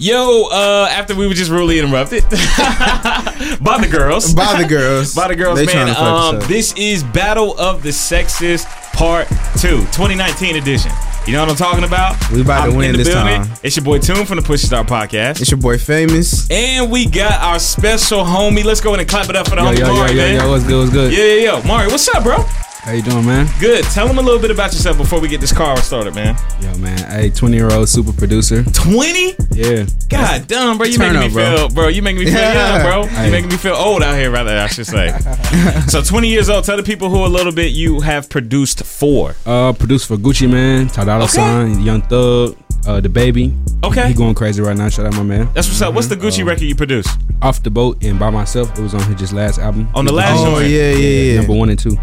Yo, uh, after we were just rudely interrupted by the girls, By the girls. by the girls, They man. Um, this is Battle of the Sexes Part Two, 2019 edition. You know what I'm talking about? We about to I'm win this building. time. It's your boy Toon from the Push Star Podcast. It's your boy Famous. And we got our special homie. Let's go ahead and clap it up for the Yo, homie yo, yo, Mari, yo, man. yo, what's good, what's good? Yeah, yeah, yo. Mario, what's up, bro? How you doing, man? Good. Tell them a little bit about yourself before we get this car started, man. Yo, man, hey, 20 year old super producer. 20? Yeah. God damn, bro. You Turn making me bro. feel, bro. You making me feel Yeah. young, bro. You Hey. making me feel old out here, rather, I should say. so, 20 years old. Tell the people who a little bit you have produced for. Uh, produced for Gucci Mane, Tadala Okay. Sign, Young Thug, uh, DaBaby. Okay. He going crazy right now. Shout out my man. That's what's up. What's the Gucci record you produced? Off the boat and by myself. It was on his just last album. On the last Oh, joint? yeah, yeah, yeah. Number one and two.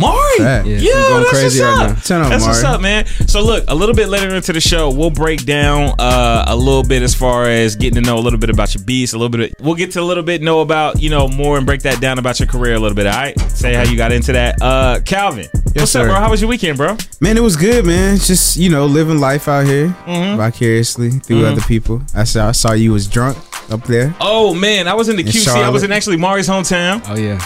Mari. Fact. Yeah, Yeah, that's crazy what's right up. now. Turn up, That's what's up, man. So look, a little bit later into the show, we'll break down uh, a little bit as far as getting to know a little bit about your beats, a little bit. We'll get to a little bit know about you know more and break that down about your career a little bit. All right, say how you got into that. Uh, Calvin, what's up, bro? How was your weekend, bro? Man, it was good, man. Just, you know, living life out here Mm-hmm. vicariously through other people. I saw, I saw you was drunk up there. Oh man, I was in the QC. I was in actually Mari's hometown. Oh, yeah.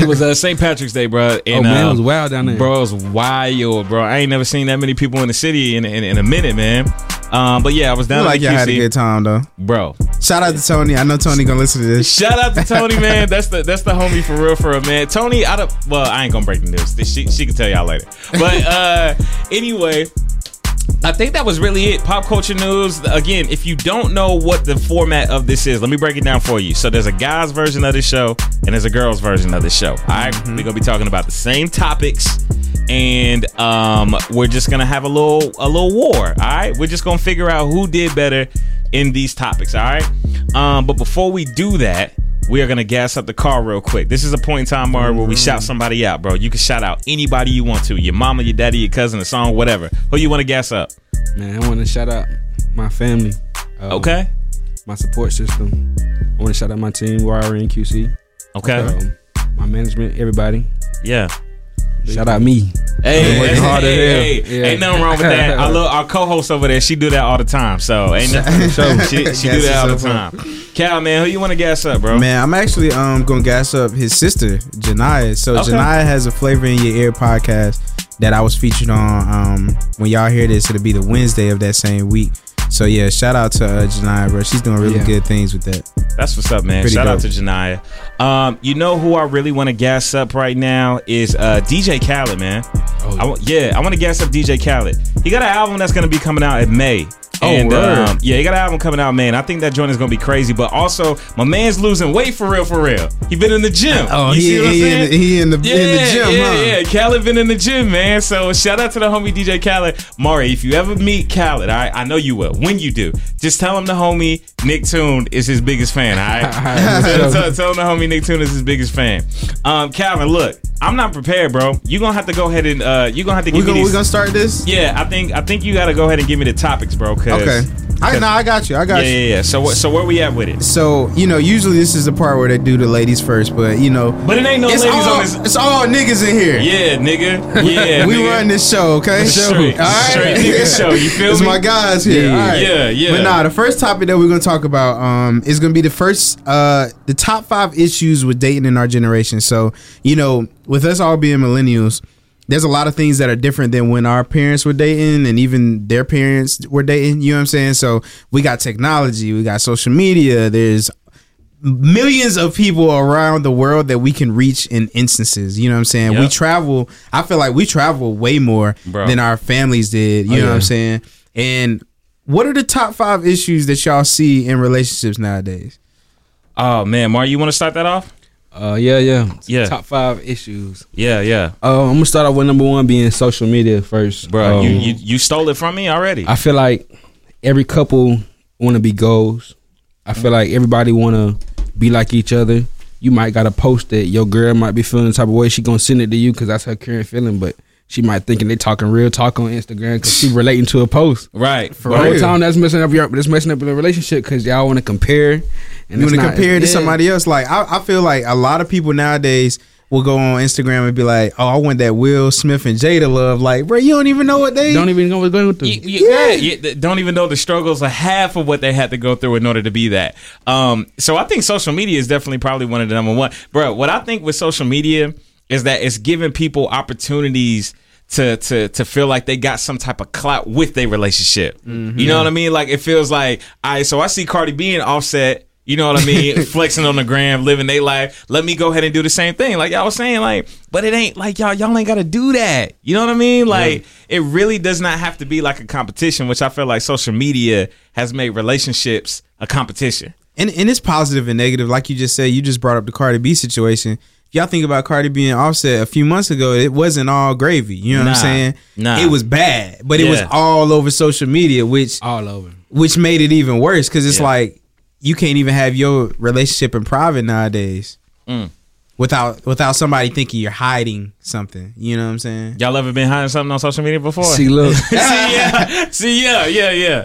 It was uh, St. Patrick's Day, bro. And, oh, man, it was wild down there. Bro, it was wild, bro. I ain't never seen that many people in the city in, in, in a minute, man. Um, but yeah, I was down feel like the y'all had a good time, though. bro. Shout out to Tony. I know Tony gonna listen to this. Shout out to Tony, man. That's the that's the homie for real, for a man. Tony, I don't. well, I ain't gonna break the news. She she can tell y'all later. But uh, anyway. I think that was really it. Pop culture news. Again, if you don't know what the format of this is, let me break it down for you. So there's a guy's version of this show and there's a girl's version of this show. All right? Mm-hmm. we're gonna be talking about the same topics, and um, we're just gonna have a little a little war. All right, we're just gonna figure out who did better in these topics. All right, um, but before we do that. We are gonna gas up the car real quick. This is a point in time, Mario, where we Mm-hmm. shout somebody out, bro. You can shout out anybody you want to, your mama, your daddy, your cousin, a song, whatever. Who you want to gas up? Man, I want to shout out my family. Uh, Okay. My support system. I want to shout out my team, YRN QC. Okay. Um, my management, everybody. Yeah. Shout out me. Hey, I'm working hey, hard as hey, hey, Yeah. ain't nothing wrong with that. I love our co-host over there. She do that all the time. So ain't nothing. she she do that all the time. Cal, man, who you want to gas up, bro? Man, I'm actually um gonna gas up his sister, Janaya. So Okay. Janaya has a Flavor in Your Ear podcast that I was featured on. Um, when y'all hear this, it'll be the Wednesday of that same week. So yeah, shout out to uh, Janaya, bro. She's doing really Yeah. good things with that. That's what's up, man. Pretty Shout out to Janaya. Um, you know who I really want to gas up right now is uh, DJ Khaled, man. Oh, I w- yeah, I want to gas up DJ Khaled. He got an album that's gonna be coming out in May. Oh, And word. um, yeah, he got an album coming out, man. I think that joint is gonna be crazy. But also, my man's losing weight for real, for real. He been in the gym. Oh, you he, see what I'm he, saying? in the, he in the Yeah, in the gym, yeah, huh? yeah. Khaled been in the gym, man. So shout out to the homie DJ Khaled. Mari, if you ever meet Khaled, all right, I know you will. When you do, just tell him the homie Nick Toon is his biggest fan, all right? tell, tell- tell him the homie Nick Toon is his biggest fan. Um, Calvin, look, I'm not prepared, bro. You gonna have to go ahead and uh, you gonna have to We give me gonna we these. gonna start this? yeah, I think I think you gotta go ahead and give me the topics, bro. 'Cause- Okay. I no, I got you. I got Yeah, you. yeah, yeah. So what? So where we at with it? So you know, usually this is the part where they do the ladies first, but you know, But it ain't no it's ladies all on this. it's all niggas in here. Yeah, nigga. Yeah, we nigga. run this show, okay? Straight- all right? straight nigga show, you feel it's me? my guys here. Yeah. all right. Yeah, yeah. But nah, the first topic that we're gonna talk about um is gonna be the first uh the top five issues with dating in our generation. So you know, with us all being millennials. There's a lot of things that are different than when our parents were dating and even their parents were dating. You know what I'm saying? So we got technology, we got social media. There's millions of people around the world that we can reach in instances. You know what I'm saying? We travel. I feel like we travel way more Bro. than our families did. You Oh, know what. I'm saying? And what are the top five issues that y'all see in relationships nowadays? Oh man, Mar, you want to start that off? Uh, yeah, yeah. Yeah. Top five issues. Yeah, yeah, Uh, I'm gonna start off with number one being social media first, bro. Um, you, you you stole it from me already. I feel like every couple want to be goals. I feel like everybody want to be like each other. You might got to post that your girl might be feeling the type of way. She gonna send it to you because that's her current feeling, but she might thinking they talking real talk on Instagram because she relating to a post. right. For The whole real. time that's messing up your that's messing up the relationship because y'all want to compare. And You want to not- compare to somebody else? Like I, I feel like a lot of people nowadays will go on Instagram and be like, "Oh, I want that Will Smith and Jada love." Like, bro, you don't even know what they. Don't even know what's going through. Y- y- yeah, yeah, th- don't even know the struggles of half of what they had to go through in order to be that. Um, so I think social media is definitely probably one of the number one. Bro, what I think with social media is that it's giving people opportunities to to to feel like they got some type of clout with their relationship. You know mm-hmm. what I mean? Like it feels like I so I see Cardi B and Offset. You know what I mean? Flexing on the gram, living their life. Let me go ahead and do the same thing. Like y'all was saying, like, but it ain't like y'all, y'all ain't gotta do that. You know what I mean? Like, it really does not have to be like a competition, which I feel like social media has made relationships a competition. and and it's positive and negative. Like you just said, you just brought up the Cardi B situation. If y'all think about Cardi being Offset a few months ago, it wasn't all gravy. You know what I'm saying? Nah. It was bad, but it was all over social media, which all over. which made it even worse because it's Yeah. like you can't even have your relationship in private nowadays Mm. without without somebody thinking you're hiding something. You know what I'm saying? Y'all ever been hiding something on social media before? See, look. See, yeah, see, yeah, yeah, yeah.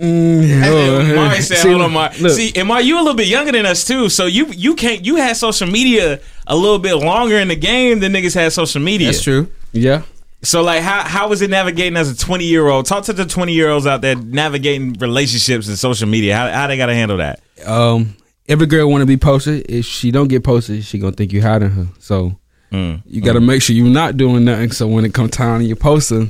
Mm, And Mari said, see, "Hold on, Mari. look. See, and Mari, you a little bit younger than us too, so you you can't you had social media a little bit longer in the game than niggas had social media. That's true. yeah. So like, how how was it navigating as a twenty year old? Talk to the twenty year olds out there navigating relationships and social media. How how they got to handle that? Um, every girl want to be posted. If she don't get posted, she gonna think you hiding her. So Mm. you got to make sure you're not doing nothing. So when it comes time and you post her,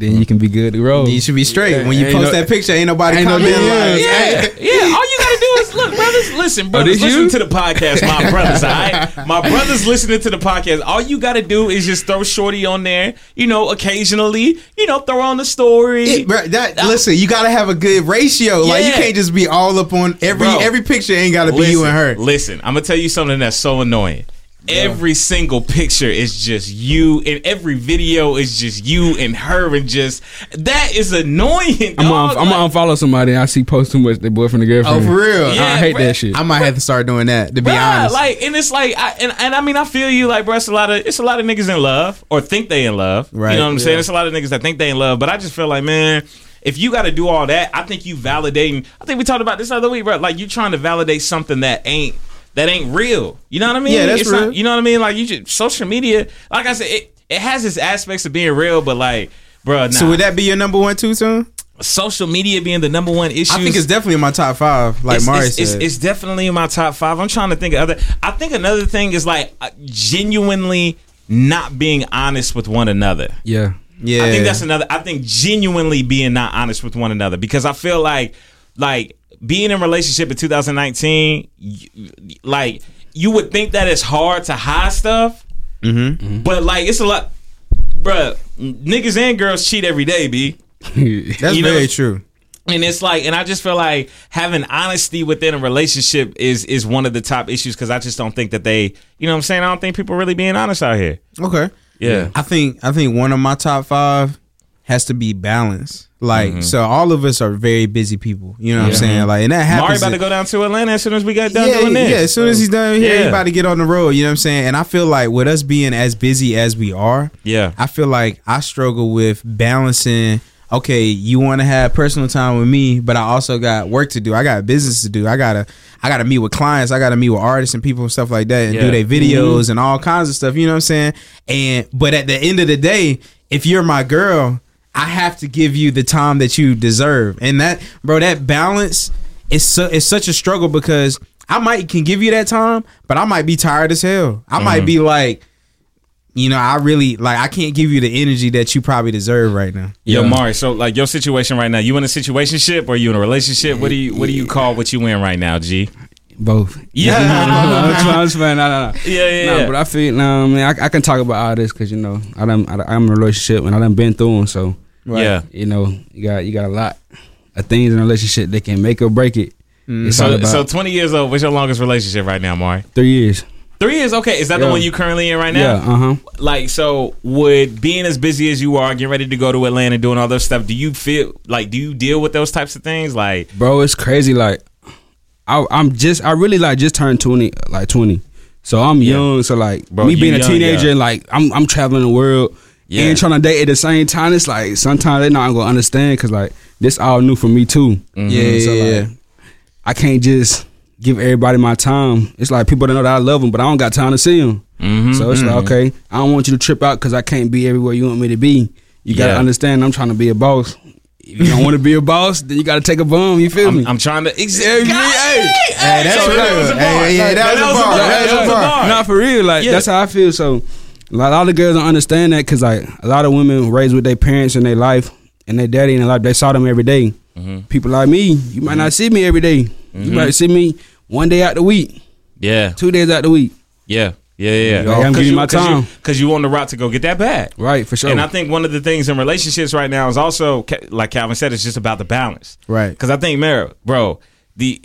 then you can be good to roll. You should be straight when you Ain't post no- that picture. Ain't nobody ain't no commenting difference. like, Yeah, yeah. All you gotta do is look, brothers. Listen, oh, brothers. this listen you? to the podcast, my brothers. All right, my brothers listening to the podcast. All you gotta do is just throw Shorty on there. You know, occasionally. You know, throw on the story. It- bro, that, uh, listen, you gotta have a good ratio. Like you can't just be all up on every Bro. every picture. Ain't gotta be you and her. Listen, I'm gonna tell you something that's so annoying. Every single picture is just you, and every video is just you and her, and just that is annoying. I'm dog. gonna, I'm gonna unfollow somebody. I see post too much their boyfriend or Oh, girlfriend. for real? Yeah, I hate bruh. that shit. I might have to start doing that. To be Bruh, honest, like, and it's like, I, and and I mean, I feel you, like, bro. It's a lot of, it's a lot of niggas in love or think they in love. Right. You know what I'm saying? It's a lot of niggas that think they in love, but I just feel like, man, if you got to do all that, I think you validating. I think we talked about this other week, bro. Like, you trying to validate something that ain't. That ain't real. You know what I mean? Yeah, that's it's real. Not, you know what I mean? Like you just social media. Like I said, it, it has its aspects of being real, but like, bro, nah. so would that be your number one too, son? social media being the number one issue? I think it's definitely in my top five. Like it's, Mari it's, it's, said. it's definitely in my top five. I'm trying to think of other. I think another thing is like uh, genuinely not being honest with one another. yeah. yeah, I think that's another. I think genuinely being not honest with one another because I feel like like being in a relationship in 2019, you, like you would think that it's hard to hide stuff, Mhm. but like it's a lot, bruh. Niggas and girls cheat every day, b. that's you know- very true. And it's like, and I just feel like having honesty within a relationship is is one of the top issues because I just don't think that they, you know, what I'm saying, I don't think people are really being honest out here. Okay. Yeah, I think I think one of my top five has to be balanced. Like Mm-hmm. so, all of us are very busy people. You know what I'm saying? Like, and that happens. Mari happens. about to go down to Atlanta as soon as we got done yeah, doing this. yeah. As soon as he's done here, Yeah. he about to get on the road. You know what I'm saying? And I feel like with us being as busy as we are, yeah, I feel like I struggle with balancing. Okay, you want to have personal time with me, but I also got work to do. I got business to do. I gotta, I gotta meet with clients. I gotta meet with artists and people and stuff like that, and Yeah. do their videos and all kinds of stuff. You know what I'm saying? And but at the end of the day, if you're my girl, I have to give you the time that you deserve. And that, bro, that balance is su- it's such a struggle because I might can give you that time, but I might be tired as hell. I might mm-hmm. be like you know, I really like I can't give you the energy that you probably deserve right now. Yo, Yeah. Mari. So, like, your situation right now, you in a situationship or you in a relationship? What do you What do you call what you in right now, G? Both. Yeah, I'm just playing. No, no, no. yeah, yeah. No, but I feel, no, I mean, I, I can talk about all this because you know, I done, I, I'm in a relationship and I done been through them. So, Yeah. you know, you got, you got a lot of things in a relationship that can make or break it. All So, about so 20 years old. What's your longest relationship right now, Mari? three years. Three years. Okay, is that the one you currently in right now? Yeah, uh huh. like so would being as busy as you are getting ready to go to atlanta doing all those stuff do you feel like do you deal with those types of things like Bro, it's crazy. Like, I, I'm just, I really like just turned twenty, like twenty. So I'm Yeah. young. So like, Bro, me being a young, teenager, yeah. and like I'm, I'm traveling the world Yeah. and trying to date at the same time. It's like sometimes they're not gonna understand because like this all new for me too. Yeah, So yeah, like, I can't just give everybody my time. It's like people that know that I love them, but I don't got time to see them. Mhm, So it's mhm. like, okay, I don't want you to trip out because I can't be everywhere you want me to be. You gotta understand, I'm trying to be a boss. If you don't want to be a boss, then you gotta take a bum. You feel me? I'm, I'm trying to. Ex- Yeah, God, hey, Hey, that's so real. that was a bar. Hey, yeah, that was a bar. That was a bar. Not for real. Like Yeah. that's how I feel. So a lot of the girls don't understand that because like a lot of women raised with their parents in their life and their daddy in their life. They saw them every day. Mhm. People like me, you might not see me every day. You Mhm. might see me one day out the week, Yeah, two days out the week. yeah, yeah, yeah. Like, I'm oh, giving you my time. because you on the route to go get that bag. Right, for sure. And I think one of the things in relationships right now is also, like Calvin said, it's just about the balance. Right. Because I think, Mara, bro, the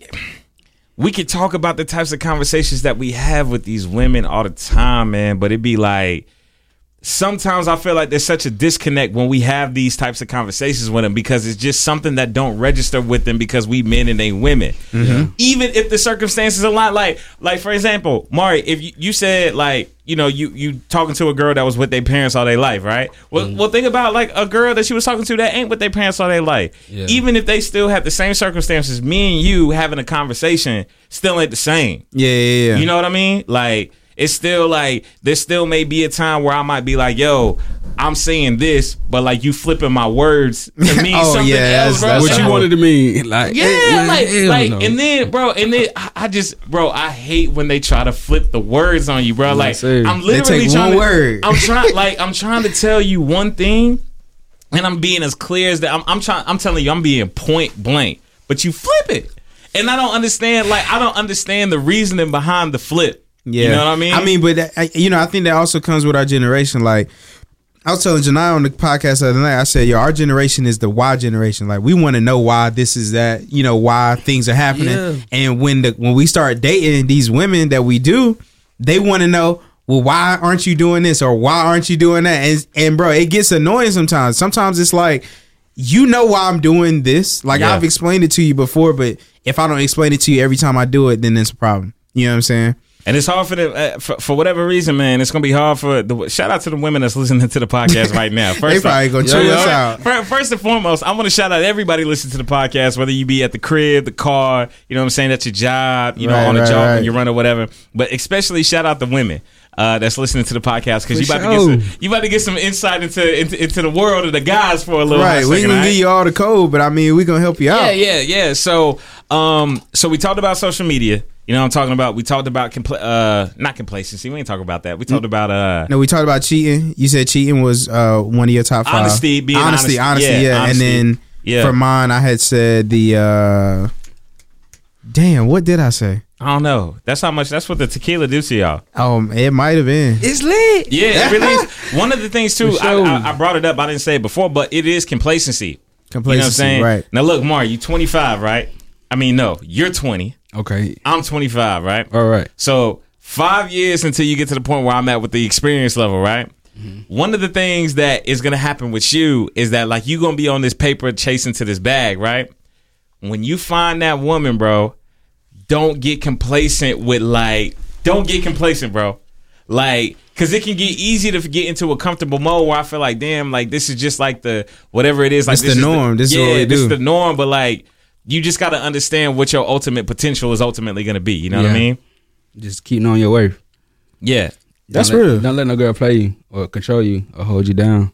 we could talk about the types of conversations that we have with these women all the time, man. But it'd be like sometimes I feel like there's such a disconnect when we have these types of conversations with them because it's just something that don't register with them because we men and they women. Mm-hmm. Even if the circumstances align, like like for example, Mari, if you, you said like you know you you talking to a girl that was with their parents all their life, right? Well, mm-hmm. well, think about like a girl that she was talking to that ain't with their parents all their life. Yeah. Even if they still have the same circumstances, me and you having a conversation still ain't the same. Yeah, yeah, yeah. You know what I mean? Like it's still like there still may be a time where I might be like, "Yo, I'm saying this," but like you flipping my words to mean Oh, something yeah, else, that's- bro. that's what So- you wanted to mean, like yeah, eh, like, hell like, no. and then, bro, and then I, I just, bro, I hate when they try to flip the words on you, bro. Like, sir. I'm They literally take trying one to, word. I'm trying, like, I'm trying to tell you one thing, and I'm being as clear as that. I'm, I'm trying, I'm telling you, I'm being point blank, but you flip it, and I don't understand. Like, I don't understand the reasoning behind the flip. Yeah, you know what I mean? I mean, but that, you know, I think that also comes with our generation. Like, I was telling Janai on the podcast the other night. I said, "Yo, our generation is the why generation. Like, we want to know why this is that. You know, why things are happening. Yeah. And when the when we start dating these women that we do, they want to know." Well, why aren't you doing this or why aren't you doing that? And, and bro, it gets annoying sometimes. Sometimes it's like, you know why I'm doing this. Like Yeah. I've explained it to you before, but if I don't explain it to you every time I do it, then it's a problem. You know what I'm saying? And it's hard for the uh, for, for whatever reason, man. It's gonna be hard for the. Shout out to the women that's listening to the podcast right now. First, They probably gonna chew us out. Fir- First and foremost, I want to shout out everybody listening to the podcast, whether you be at the crib, the car, you know what I'm saying, at your job, you know, Right, on a right, job when right. you run or whatever. But especially shout out the women. Uh, that's listening to the podcast because you about to get some, you about to get some insight into, into into the world of the guys for a little Right, we second, gonna give you all the code, but I mean, we gonna help you out. Yeah, yeah, yeah. So, um, so we talked about social media. You know, what I'm talking about. We talked about compl- uh, not complacency. We ain't talking about that. We talked about uh, No, we talked about cheating. You said cheating was uh, one of your top five. Honesty, being honesty, honest. honesty, Yeah, yeah. honesty. And then Yeah. for mine, I had said the. uh Damn, what did I say? I don't know. That's how much. That's what the tequila do to y'all. Um, it might have been. it's lit. Yeah, it really is. One of the things too. For I. I, I brought it up. I didn't say it before, but it is complacency. Complacency. You know what I'm saying? right? Now look, Mar, you 25, right? I mean, no, you're 20. Okay, I'm 25, right? all right. So five years until you get to the point where I'm at with the experience level, right? Mm-hmm. One of the things that is gonna happen with you is that like you gonna be on this paper chasing to this bag, right? When you find that woman, bro, don't get complacent with like, don't get complacent, bro. Like, cause it can get easy to get into a comfortable mode where I feel like, damn, like this is just like the whatever it is. Like It's this the is norm. This is what we this is do. the norm. But like, you just gotta understand what your ultimate potential is ultimately gonna be. You know what I mean? Just keep knowing your worth. Yeah. That's don't let, real. Don't let no girl play you or control you or hold you down.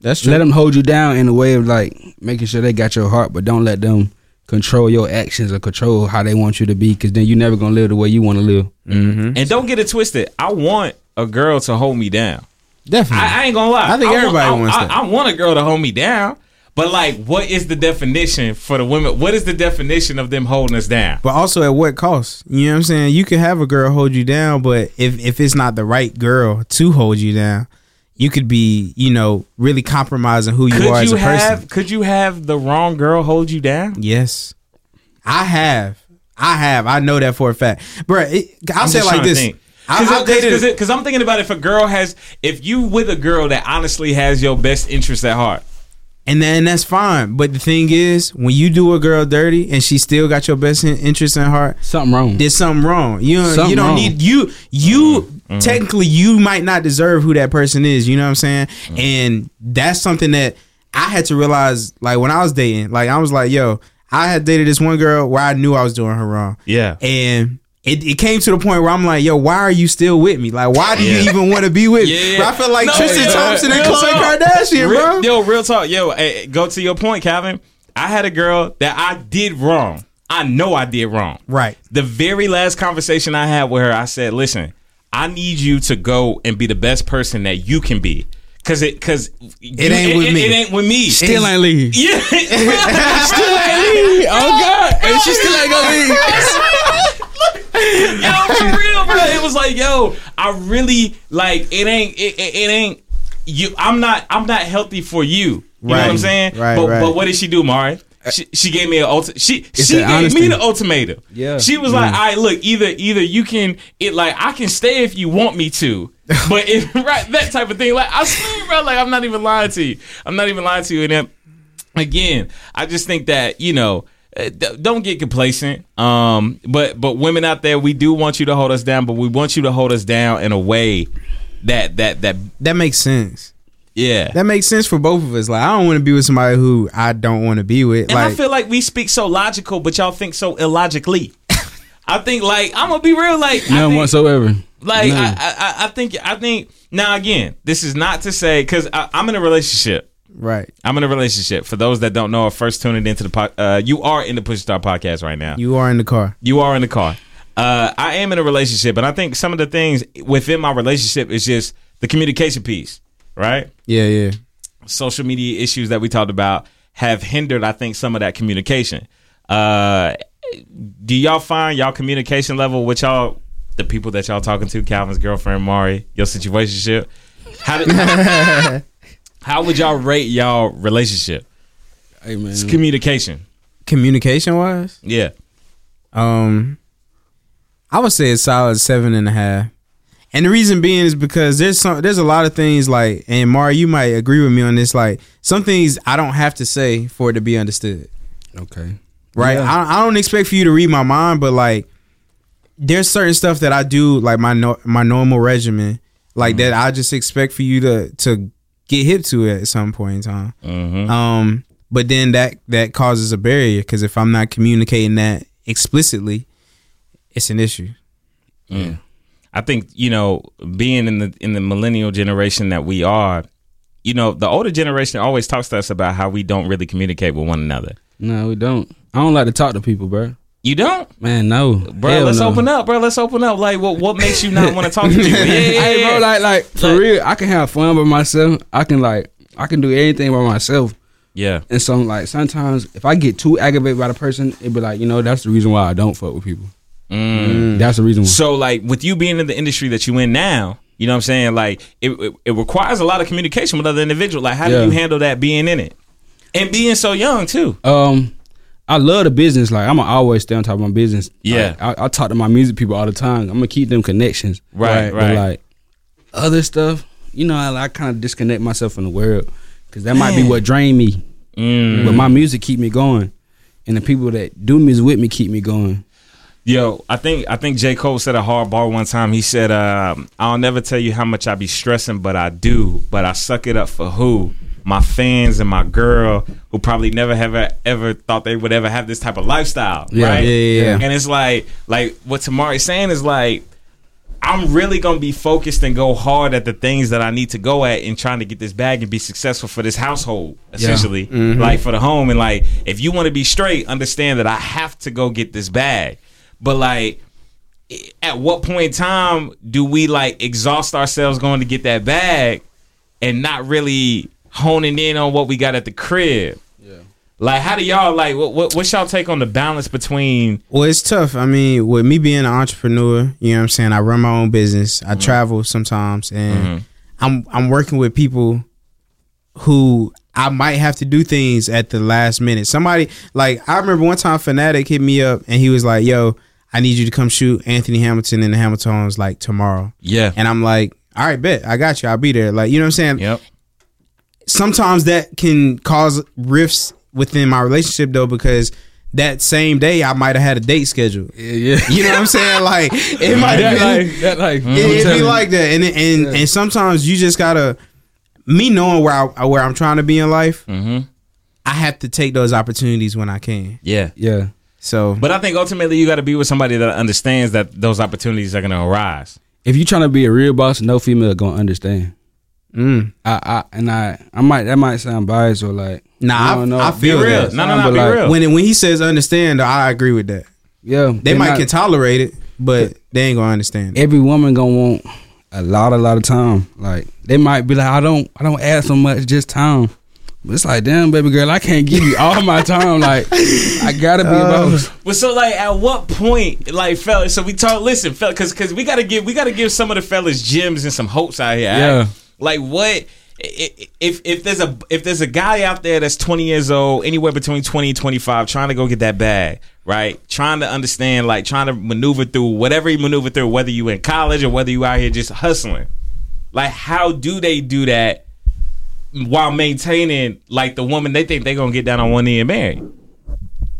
That's Let them hold you down in a way of like making sure they got your heart, but don't let them control your actions or control how they want you to be. Because then you're never gonna live the way you want to live. Mm-hmm. And don't get it twisted. I want a girl to hold me down. Definitely. I, I ain't gonna lie. I think want- everybody I, wants I, that. I want a girl to hold me down. But like, what is the definition for the women? What is the definition of them holding us down? But also at what cost? You know what I'm saying? You can have a girl hold you down, but if if it's not the right girl to hold you down, you could be, you know, really compromising who you are Could as you a person. Could you have the wrong girl hold you down? Yes. I have. I have. I know that for a fact. Bro, it, I'll I'm say it like this. think. I, I'll Because. I'm thinking about if a girl has, if you with a girl that honestly has your best interest at heart, And then that's fine. But the thing is, when you do a girl dirty and she still got your best in- interest in heart, Something wrong. there's something wrong. You don't, Something you don't wrong. need you you Mm-hmm. technically you might not deserve who that person is. You know what I'm saying? Mm-hmm. And that's something that I had to realize. Like when I was dating, like I was like, yo, I had dated this one girl where I knew I was doing her wrong. Yeah. And it, it came to the point where I'm like, yo, why are you still with me? Like, why do Yeah. you even want to be with me? Yeah. Bro, I feel like No, Tristan yeah. Thompson and Khloe talk. Kardashian, Real- bro. Yo, real talk. Yo, eh, go to your point, Calvin. I had a girl that I did wrong. I know I did wrong. Right. The very last conversation I had with her, I said, "Listen, I need you to go and be the best person that you can be." Cause it, cause it ain't with it, me. It ain't with me. Still ain't leave. Yeah. Still ain't leave. Oh God, and she still ain't gonna leave. yo, for real, bro. It was like, yo, I really like it. Ain't it? It, it ain't you. I'm not. I'm not healthy for you. You know what I'm saying? Right, But right. but what did she do, Mari? She, she gave me an ulti- She she gave honesty. me the ultimatum. Yeah. She was like, "All right, look, either either you can it like I can stay if you want me to, but if right that type of thing. Like I swear, bro, like I'm not even lying to you. I'm not even lying to you. And then again, I just think that you know, uh, d- don't get complacent. Um, but but women out there, we do want you to hold us down, but we want you to hold us down in a way that that that That makes sense. yeah. That makes sense for both of us. Like, I don't want to be with somebody who I don't want to be with. and like, I feel like we speak so logical, but y'all think so illogically. I think like I'm gonna be real, like I None think- whatsoever. Like None. I, I, I think I think now again, this is not to say because I'm in a relationship. Right. I'm in a relationship. For those that don't know, or first tuning into the pod, uh, you are in the Push Star podcast right now. You are in the car. You are in the car. Uh, I am in a relationship, and I think some of the things within my relationship is just the communication piece, right? Yeah, yeah. Social media issues that we talked about have hindered, I think, some of that communication. Uh, do y'all find y'all communication level with y'all, the people that y'all talking to, Calvin's girlfriend, Mari, your situationship? How did how would y'all rate y'all relationship? Hey man, It's communication. Communication wise, Yeah. um, I would say it's solid seven and a half. And the reason being is because there's some there's a lot of things like and Mari, you might agree with me on this. Like some things I don't have to say for it to be understood. okay. right? Yeah. I, I don't expect for you to read my mind, but like, there's certain stuff that I do, like my no, my normal regimen, like that. I just expect for you to to get hip to it at some point in time. Mm-hmm. Um, but then that that causes a barrier because if I'm not communicating that explicitly, it's an issue. Yeah, I think you know, being in the in the millennial generation that we are, you know, the older generation always talks to us about how we don't really communicate with one another. No, we don't. I don't like to talk to people, bro. You don't, Man, no, bro. Hell let's no. open up, bro. Let's open up. Like, what what makes you not want to talk to people? Yeah, yeah, Hey, bro, like, like for Like- real, I can have fun by myself. I can like, I can do anything by myself. yeah. And so, like, sometimes if I get too aggravated by the person, it'd be like, you know, that's the reason why I don't fuck with people. Mm. That's the reason why. So, like, with you being in the industry that you in now, you know what I'm saying? Like, it it, it requires a lot of communication with other individuals. Like, how Yeah. do you handle that being in it and being so young too? Um, I love the business. Like, I'm gonna always stay on top of my business. Yeah. Like, I, I talk to my music people all the time. I'm gonna keep them connections. Right, But, right. like other stuff, you know, I, I kind of disconnect myself from the world because that might be what drain me. Mm. But my music keep me going, and the people that do music with me keep me going. Yo, I think I think J. Cole said a hard bar one time. He said, um, "I'll never tell you how much I be stressing, but I do. But I suck it up for who? My fans and my girl, who probably never ever ever thought they would ever have this type of lifestyle, Yeah, right? yeah, yeah, yeah. And it's like, like what Tamari's saying is like, I'm really gonna be focused and go hard at the things that I need to go at in trying to get this bag and be successful for this household, essentially, mm-hmm. like for the home. And like, if you want to be straight, understand that I have to go get this bag. But like, at what point in time do we like exhaust ourselves going to get that bag and not really honing in on what we got at the crib? Yeah. Like, how do y'all like? What, what what's y'all take on the balance between? Well, it's tough. I mean, with me being an entrepreneur, you know what I'm saying? I run my own business. I mm-hmm. travel sometimes and mm-hmm. I'm I'm working with people who I might have to do things at the last minute. Somebody like I remember one time Fanatic hit me up and he was like, "Yo, I need you to come shoot Anthony Hamilton and the Hamiltons like tomorrow." Yeah. And I'm like, "All right, bet. I got you. I'll be there." Like, you know what I'm saying? Yep. Sometimes that can cause rifts within my relationship though because that same day I might have had a date scheduled. Yeah, yeah. You know what I'm saying? Like it might that have like that like it, it'd be like that, and and and sometimes you just gotta me knowing where I where I'm trying to be in life. Mm-hmm. I have to take those opportunities when I can. Yeah. Yeah. So But I think ultimately you got to be with somebody that understands that those opportunities are going to arise. If you're trying to be a real boss, no female gonna understand. Mm. I, I and I I might that might sound biased or like Nah, I- don't know. I feel Be real. that. No, no, no, be like, real. when when he says understand, I agree with that. Yeah, They might can tolerate it, but they ain't gonna understand. It. every woman gonna want a lot, a lot of time. Like they might be like, I don't, I don't ask so much, just time. But it's like, damn, baby girl, I can't give you all my time. Like I gotta be Uh, about. But so like at what point like fellas so we talk listen fellas cuz cuz we got to give we got to give some of the fellas gems and some hopes out here. Yeah. right? Like what if if there's a if there's a guy out there that's 20 years old anywhere between 20 and 25 trying to go get that bag, right? Trying to understand like trying to maneuver through whatever you maneuver through whether you in college or whether you out here just hustling. Like how do they do that while maintaining like the woman they think they're to get down on one knee and marry?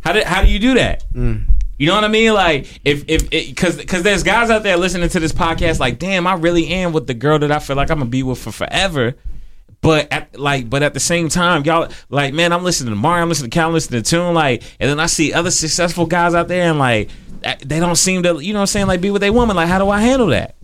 How do how do you do that? Mm. You know what I mean? Like if if because because there's guys out there listening to this podcast like, damn, I really am with the girl that I feel like I'm gonna be with for forever. But at like, but at the same time, y'all like, man, I'm listening to Mario, I'm listening to Cal, I'm listening to Toon, like, and then I see other successful guys out there, and like, they don't seem to, you know, what I'm saying, like, be with a woman. Like, how do I handle that?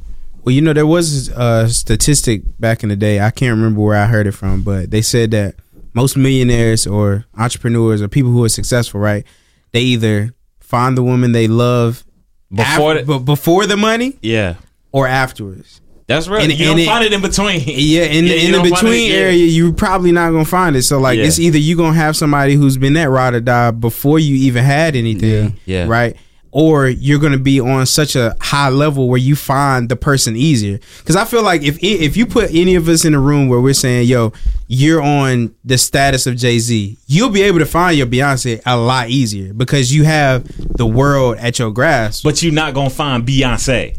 Well, you know, there was a statistic back in the day. I can't remember where I heard it from, but they said that most millionaires or entrepreneurs or people who are successful, right? They either find the woman they love Before af- the- before the money Yeah, or afterwards. that's right. And- you and don't it- find it in between. Yeah, in Yeah, the, in the between it- yeah. area, you're probably not gonna find it. So like, Yeah. it's either you're gonna have somebody who's been that ride or die before you even had anything, Yeah. Yeah. right? Or you're gonna be on such a high level where you find the person easier. Because I feel like if if you put any of us in a room where we're saying, "Yo, you're on the status of Jay Z," you'll be able to find your Beyonce a lot easier because you have the world at your grasp. But you're not gonna find Beyonce.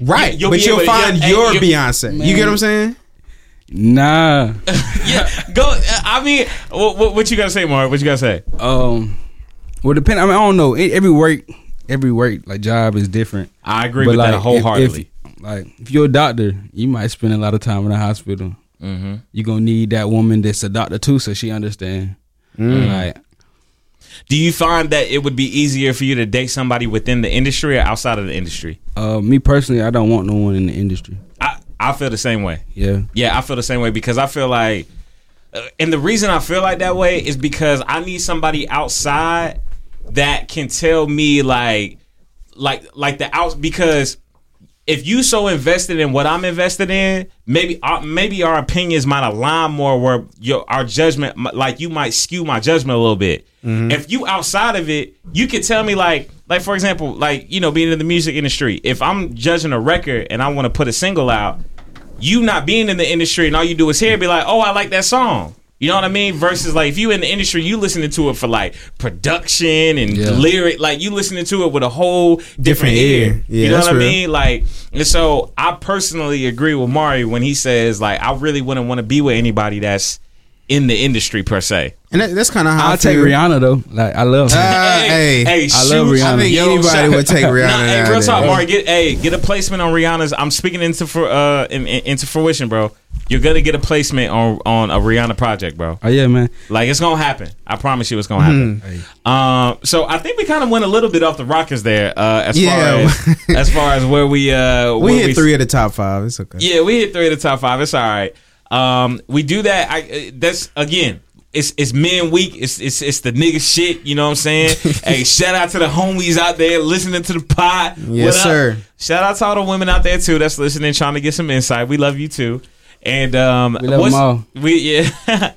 right, you'll but be you'll able to- find your and you- Beyonce. You get what I'm saying? Nah. Yeah, go. I mean, what, what you gotta say, Mark? What you gotta say? Um. Well, depend. I mean, I don't know. Every work, every work like job is different. I agree But with like, that wholeheartedly. If, like, if you're a doctor, you might spend a lot of time in the hospital. mm-hmm. You gonna need that woman that's a doctor too, so she understand. Like, Do you find that it would be easier for you to date somebody within the industry or outside of the industry? uh, me personally, I don't want no one in the industry. I, I feel the same way. Yeah. Yeah, I feel the same way because I feel like, uh, and the reason I feel like that way is because I need somebody outside that can tell me like, like, like the out because if you so invested in what I'm invested in, maybe uh, maybe our opinions might align more where your our judgment like you might skew my judgment a little bit. If you outside of it, you could tell me like like for example, like you know being in the music industry, if I'm judging a record and I want to put a single out, you not being in the industry and all you do is hear it, be like, "Oh, I like that song." You know what I mean? Versus like if you in the industry, you listening to it for like production and Yeah. lyric, like you listening to it with a whole different, Different ear. Yeah, you know what I mean? Like, and so I personally agree with Mari when he says like I really wouldn't want to be with anybody that's in the industry per se. And that, that's kind of how I I'll take feel. Rihanna though. Like, I love her. Uh, hey, I shoot, love Rihanna. I think yo, anybody shout- would take Rihanna. Nah, hey, real talk, Mari. Get hey, get a placement on Rihanna's. I'm speaking into for uh in, in- into fruition, bro. You're gonna get a placement on on a Rihanna project, bro. oh yeah, man. Like it's gonna happen. I promise you, it's gonna happen. Hey. Um, so I think we kind of went a little bit off the rockers there. Uh, as Yeah. far as as far as where we uh we where hit three of the top five. It's okay. Yeah, we hit three of the top five. It's all right. Um, we do that. I uh, that's again. It's it's men week. It's it's it's the nigga shit. You know what I'm saying? hey, shout out to the homies out there listening to the pod. Yes, What up? sir. Shout out to all the women out there too that's listening, trying to get some insight. We love you too. And um, We love what's. We yeah.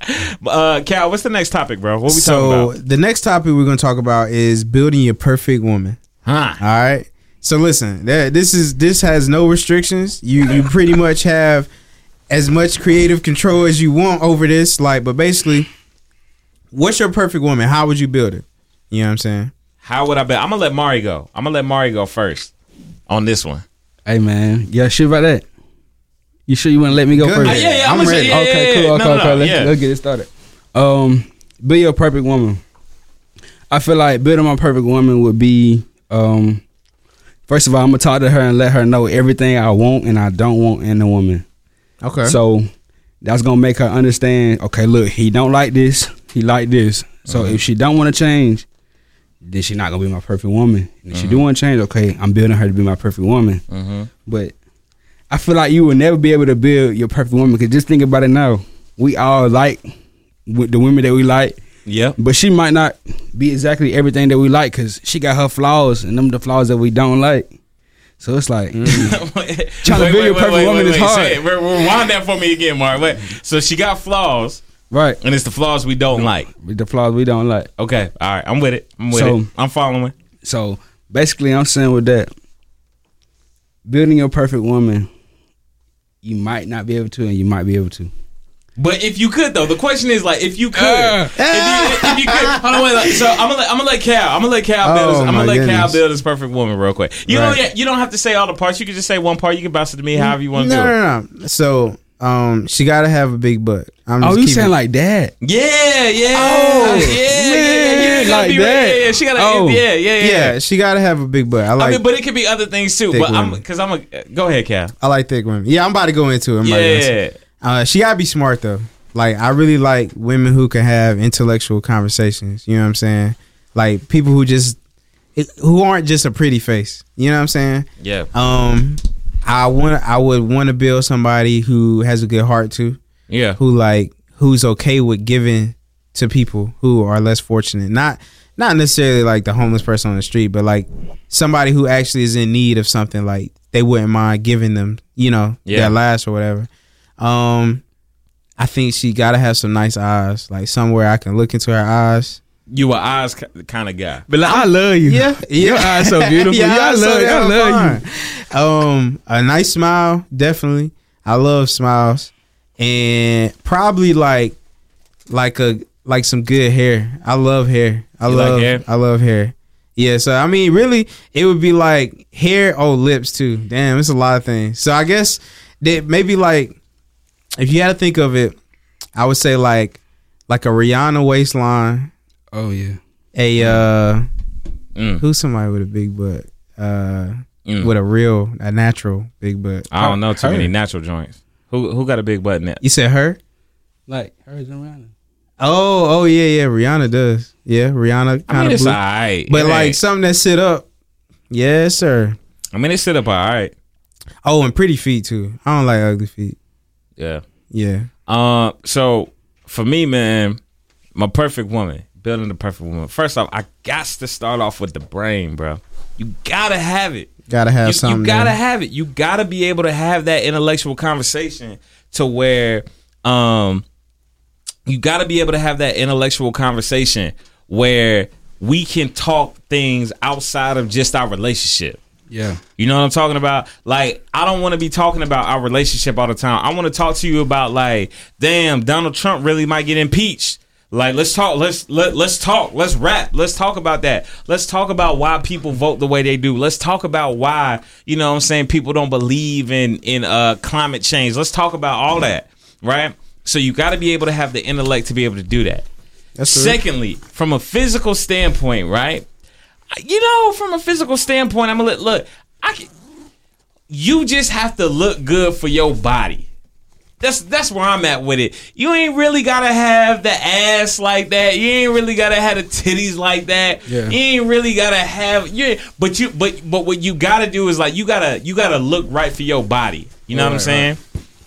uh, Cal, what's the next topic, bro? What we talking So about? the next topic we're going to talk about is building your perfect woman. Huh? All right. So listen, that this is this has no restrictions. You you pretty much have as much creative control as you want over this. Like, but basically, what's your perfect woman? How would you build it? You know what I'm saying? How would I bet? I'm gonna let Mari go. I'm gonna let Mari go first on this one. Hey man, yeah, sure about that. You sure you want to let me go Go first? Uh, yeah, yeah, I'm, I'm ready. say, yeah, okay, yeah, cool. yeah. Okay, No, okay. no, let's, yeah. let's get it started. Um, be your perfect woman. I feel like building my perfect woman would be, um, first of all, I'm gonna talk to her and let her know everything I want and I don't want in a woman. Okay. So that's gonna make her understand. Okay, look, he don't like this. He like this. So if she don't want to change, then she not gonna be my perfect woman. And if she do Mm-hmm. want to change, okay, I'm building her to be my perfect woman. Mhm. But I feel like you will never be able to build your perfect woman. Cause just think about it now. We all like with the women that we like, Yeah. but she might not be exactly everything that we like. Cause she got her flaws, and them the flaws that we don't like. So it's like mm. Trying to build your perfect woman is hard. Rewind that for me again, Mark. Wait. So she got flaws, right and it's the flaws we don't like. the flaws we don't like. Okay. All right. I'm with it. I'm with So- it. I'm following. So basically, I'm saying with that, building your perfect woman, you might not be able to, and you might be able to. But if you could though, the question is like if you could, Uh. if, you, if you could. Hold on, wait. like, So I'm gonna let, I'm gonna let Cal. I'm gonna let Cal build. Oh, His, I'm gonna my let Cal build his perfect woman real quick. You Right. don't you don't have to say all the parts. You can just say one part. You can bounce it to me however you want to no, do it. no, no. So, um, she gotta have a big butt. I'm Oh, just you keeping- saying like that? Yeah, yeah, Oh, yeah, yeah, yeah, man, You like be that. right. Yeah, yeah, she gotta. Oh. Yeah, yeah, yeah. yeah, she gotta have a big butt. I I like, mean, but it could be other things too. Thick But I'm women. because I'm a. Go ahead, Cal. I like thick women. Yeah, I'm about to go into it. I'm about to go into Yeah, it. Uh, she gotta be smart though. Like I really like women who can have intellectual conversations. You know what I'm saying? Like people who just who aren't just a pretty face. You know what I'm saying? yeah, Um, I want I would want to build somebody who has a good heart too. yeah. Who like who's okay with giving to people who are less fortunate. Not not necessarily like the homeless person on the street, but like somebody who actually is in need of something. Like they wouldn't mind giving them, you know, Yeah. their last or whatever. Um, I think she gotta have some nice eyes, like somewhere I can look into her eyes. You a eyes kind of guy. But like, I love you. your eyes so beautiful. yeah, I love, so I love you. Um, a nice smile, definitely. I love smiles, and probably like, like a like some good hair. I love hair. I You like love hair? I love hair. Yeah, so I mean, really, it would be like hair. Oh, lips too. Damn, it's a lot of things. So I guess that maybe like, if you had to think of it, I would say like, like a Rihanna waistline. Oh yeah. A uh, Mm. who's somebody with a big butt? Uh, Mm. with a real, a natural big butt. I don't know too Her. many natural joints. Who who got a big butt in that? You said her? Like hers and Rihanna. Oh, oh yeah, yeah. Rihanna does. Yeah, Rihanna kind mean, of it's blue. alright. but It like ain't- something that sit up. Yes, sir. I mean, it sit up alright. Oh, and pretty feet too. I don't like ugly feet. Yeah. Yeah. Uh, so for me, man, my perfect woman, building the perfect woman. First off, I got to start off with the brain, bro. You gotta have it. Gotta have you, something. you gotta there. have it. You gotta be able to have that intellectual conversation to where, um, you gotta be able to have that intellectual conversation where we can talk things outside of just our relationship. Yeah. You know what I'm talking about? Like, I don't want to be talking about our relationship all the time. I want to talk to you about like, damn, Donald Trump really might get impeached. Like, let's talk. Let's let let's talk. Let's rap. Let's talk about that. Let's talk about why people vote the way they do. Let's talk about why you know what I'm saying people don't believe in in uh climate change. Let's talk about all that, right? So you got to be able to have the intellect to be able to do that. That's. Secondly, from a physical standpoint, right? You know, from a physical standpoint, I'm gonna let look. I can, you just have to look good for your body. That's that's where I'm at with it. You ain't really gotta have the ass like that. You ain't really gotta have the titties like that. Yeah. You ain't really gotta have you. But you but but what you gotta do is like you gotta you gotta look right for your body. You know what I'm Right, saying?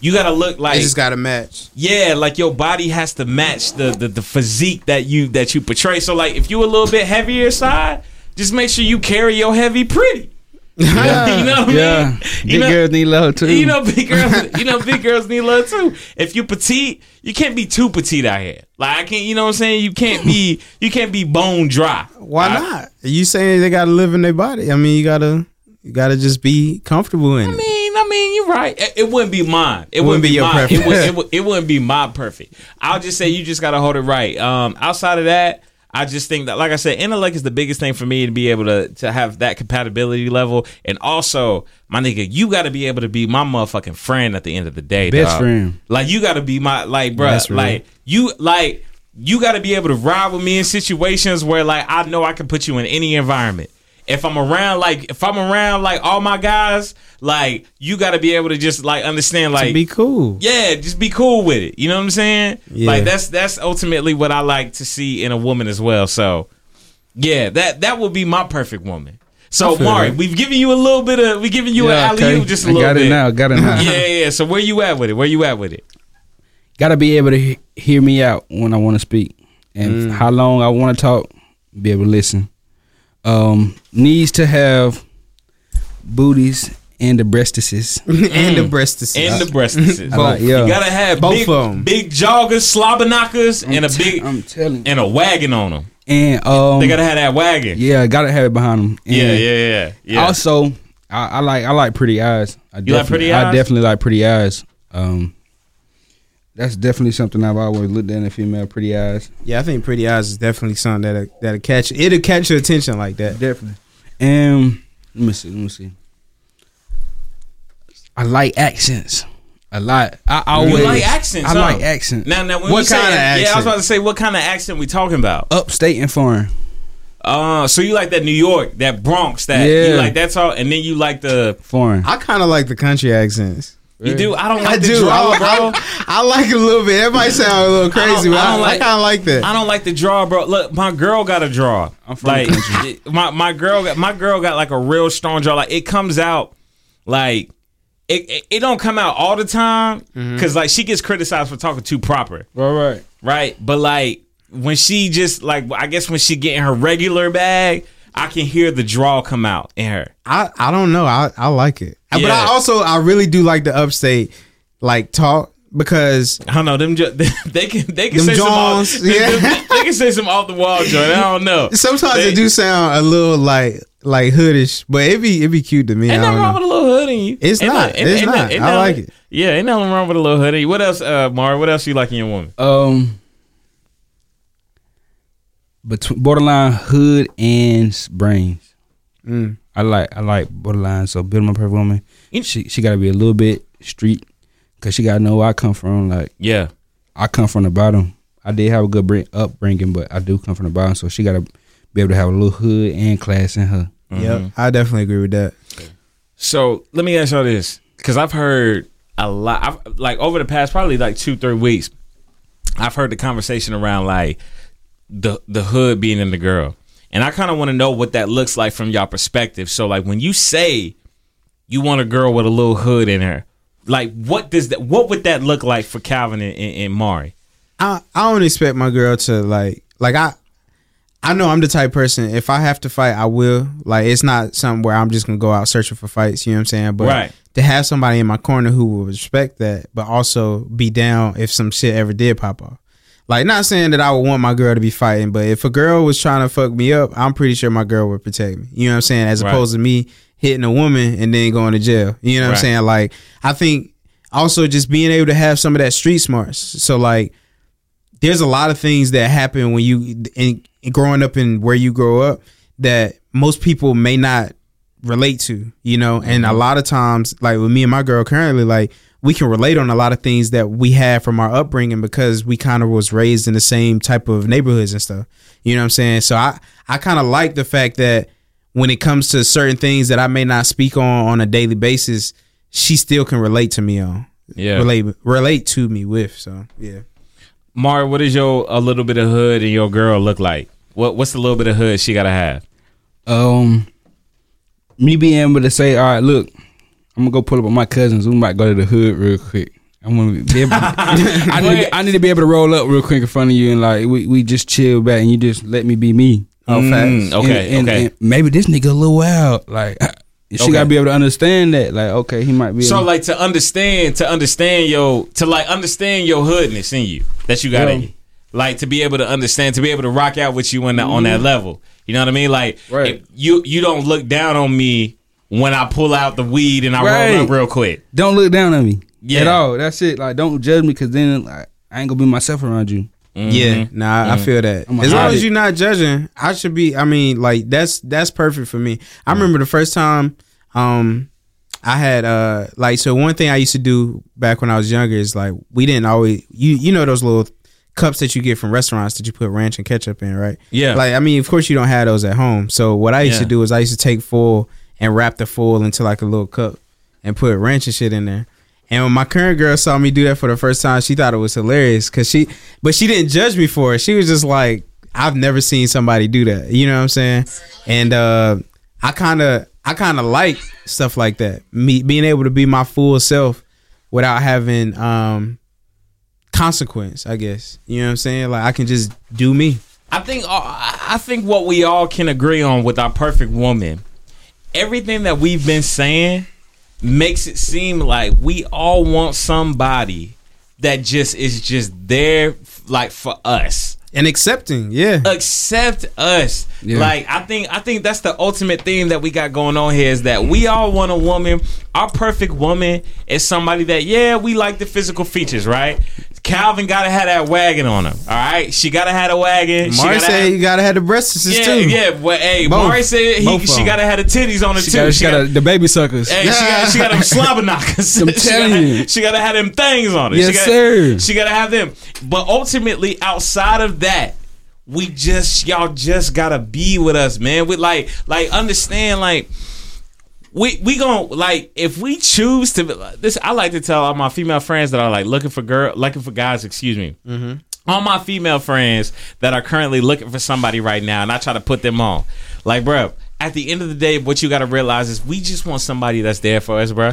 You gotta look like It just gotta match. yeah, like your body has to match the, the the physique that you that you portray. So like if you a little bit heavier side, just make sure you carry your heavy pretty. you know what I Yeah. mean? Big You know, girls need love too. you know big girls you know big girls need love too. If you petite, you can't be too petite out here. Like I can't you know what I'm saying? You can't be you can't be bone dry. Why I- not? You saying they gotta live in their body? I mean, you gotta, you gotta just be comfortable in I it. mean, I mean, you're right. It, it wouldn't be mine. It, wouldn't, be be, your mine. It, would, it, would, it wouldn't be my perfect. I'll just say you just gotta hold it right. Um, outside of that, I just think that, like I said, intellect is the biggest thing for me to be able to to have that compatibility level, and also, my nigga, you got to be able to be my motherfucking friend at the end of the day. Best dog. friend. Like you got to be my like, bro. Real. Like you like you got to be able to ride with me in situations where like I know I can put you in any environment. If I'm around like if I'm around like all my guys, like you got to be able to just like understand like be cool. yeah, just be cool with it. You know what I'm saying? Yeah. Like that's that's ultimately what I like to see in a woman as well. So yeah, that that would be my perfect woman. So I feel Mari, that. we've given you a little bit of we giving you Yeah, an alley okay. just a I little got bit. it now. Got it now. Yeah, yeah. So where you at with it? Where you at with it? Gotta be able to he- hear me out when I want to speak, and Mm. how long I want to talk. Be able to listen. Um, needs to have booties and the breastises. and the breastises. And the breastises. I like- yeah. You gotta have Both big, of 'em. big joggers, slobber knockers, and a I'm t- big I'm telling. you. and a wagon on them. And um, They gotta have that wagon. yeah, gotta have it behind them. Yeah, yeah, yeah, yeah. Also, I, I like I like pretty eyes. I You like pretty I eyes? definitely like pretty eyes. Um, that's definitely something I've always looked at in a female. Pretty eyes, Yeah, I think pretty eyes is definitely something that that'll catch it'll catch your attention like that. definitely. And let me see, let me see. I like accents a lot. I always you like accents. I huh? like accents. Now, now, when What we say- kind of accent? Yeah, I was about to say, what kind of accent we talking about? Upstate and foreign. Uh, so you like that New York, that Bronx, that you Yeah. like that's all, and then you like the Foreign. I kind of like the country accents. you do. I don't I like the do. draw, I, bro. I, I like it a little bit. That might sound a little crazy, I but I, don't like- I kind of like that. I don't like the draw, bro. Look, my girl got a draw. I'm from like the country. it- my my girl got my girl got like a real strong draw. Like it comes out like it it, it don't come out all the time Mm-hmm. because like she gets criticized for talking too proper, All right. right? Right. But like when she just like I guess when she get in her regular bag, I can hear the draw come out in her. I, I don't know. I, I like it, but I also I really do like the upstate like talk because I don't know them. Ju- they can they can Them say some off, Johns, yeah. they can say some off the wall joint. I don't know. sometimes They- it do sound a little like like hoodish, but it be it be cute to me. Ain't I nothing don't wrong know. with a little hood in you. It's Ain't not. no- It's ain't not. no- ain't I no- like it. Yeah, ain't nothing wrong with a little hoodie. What else, uh, Mara? What else you like in your woman? Um, between borderline hood and brains. Mm. I like I like borderline. So building my perfect woman, she she got to be a little bit street because she got to know where I come from. Like Yeah, I come from the bottom. I did have a good bring, upbringing, but I do come from the bottom. So she got to be able to have a little hood and class in her. Yep, mm-hmm. I definitely agree with that. So let me ask y'all this, because I've heard a lot. I've, like over the past probably like two three weeks, I've heard the conversation around like the the hood being in the girl, and I kind of want to know what that looks like from y'all perspective. So like when you say you want a girl with a little hood in her, like what does that? What would that look like for Calvin and, and, and Mari? I I don't expect my girl to like like I I know I'm the type person if I have to fight I will like it's not something where I'm just gonna go out searching for fights you know what I'm saying but Right. to have somebody in my corner who will respect that but also be down if some shit ever did pop off like not saying that I would want my girl to be fighting but if a girl was trying to fuck me up I'm pretty sure my girl would protect me you know what I'm saying as Right. opposed to me hitting a woman and then going to jail you know what Right. I'm saying like I think also just being able to have some of that street smarts so like there's a lot of things that happen when you in, in growing up in where you grow up that most people may not relate to, you know. And a mm-hmm. lot of times, like with me and my girl currently, like we can relate on a lot of things that we had from our upbringing because we kind of was raised in the same type of neighborhoods and stuff. You know what I'm saying? So I I kind of like the fact that when it comes to certain things that I may not speak on on a daily basis, she still can relate to me on. Yeah. Relate relate to me with. So yeah. Mar, what is your a little bit of hood in your girl look like? What what's the little bit of hood she gotta have? Um, me being able to say, all right, look, I'm gonna go pull up with my cousins. We might go to the hood real quick. I'm gonna be able. I, need, I need to be able to roll up real quick in front of you and like we, we just chill back and you just let me be me. Oh, Mm, facts. okay, And- and- okay. and maybe this nigga a little wild. Like she Okay. gotta be able to understand that. Like okay, he might be. So able- like to understand to understand your to like understand your hoodness in you that you got in you. Like to be able to understand, to be able to rock out with you on that on that level. You know what I mean? Like Right. you you don't look down on me when I pull out the weed and I roll up real quick. don't look down on me Yeah. at all. That's it. Like don't judge me because then like, I ain't gonna be myself around you. Yeah, nah, I feel that. As long as you're not judging, I should be. I mean, like that's that's perfect for me. I remember the first time, um, I had uh like so one thing I used to do back when I was younger is like we didn't always you you know those little cups that you get from restaurants that you put ranch and ketchup in, right? Yeah. Like I mean, of course you don't have those at home. So what I used to do is I used to take full and wrap the full into like a little cup and put ranch and shit in there. And when my current girl saw me do that for the first time, she thought it was hilarious because she, but she didn't judge me for it. She was just like, I've never seen somebody do that. You know what I'm saying? And uh, I kind of, I kind of like stuff like that. Me being able to be my full self without having um consequence. I guess you know what I'm saying. Like I can just do me. I think uh, I think what we all can agree on with our perfect woman, everything that we've been saying makes it seem like we all want somebody that just is just there like for us. And accepting, yeah. accept us. Yeah. Like I think I think that's the ultimate theme that we got going on here is that we all want a woman. Our perfect woman is somebody that yeah, we like the physical features, right? Calvin gotta have that wagon on him. All right, she gotta have a wagon. She Mari gotta said have- you gotta have the breasts yeah, too. yeah. Well, hey, Both. Mari said he, she gotta have the titties on her She too. got, she got a, the baby suckers. Hey, she got she got them slobber knockers. I'm she, telling gotta, you. she gotta have them things on it. Yes, she gotta, sir. She gotta have them. But ultimately, outside of that, we just y'all just gotta be with us, man. We like like understand like. We we gon' like if we choose to this. I like to tell all my female friends that are like looking for girl, looking for guys. Excuse me. mm-hmm. All my female friends that are currently looking for somebody right now, and I try to put them on. Like, bro, at the end of the day, what you got to realize is we just want somebody that's there for us, bro.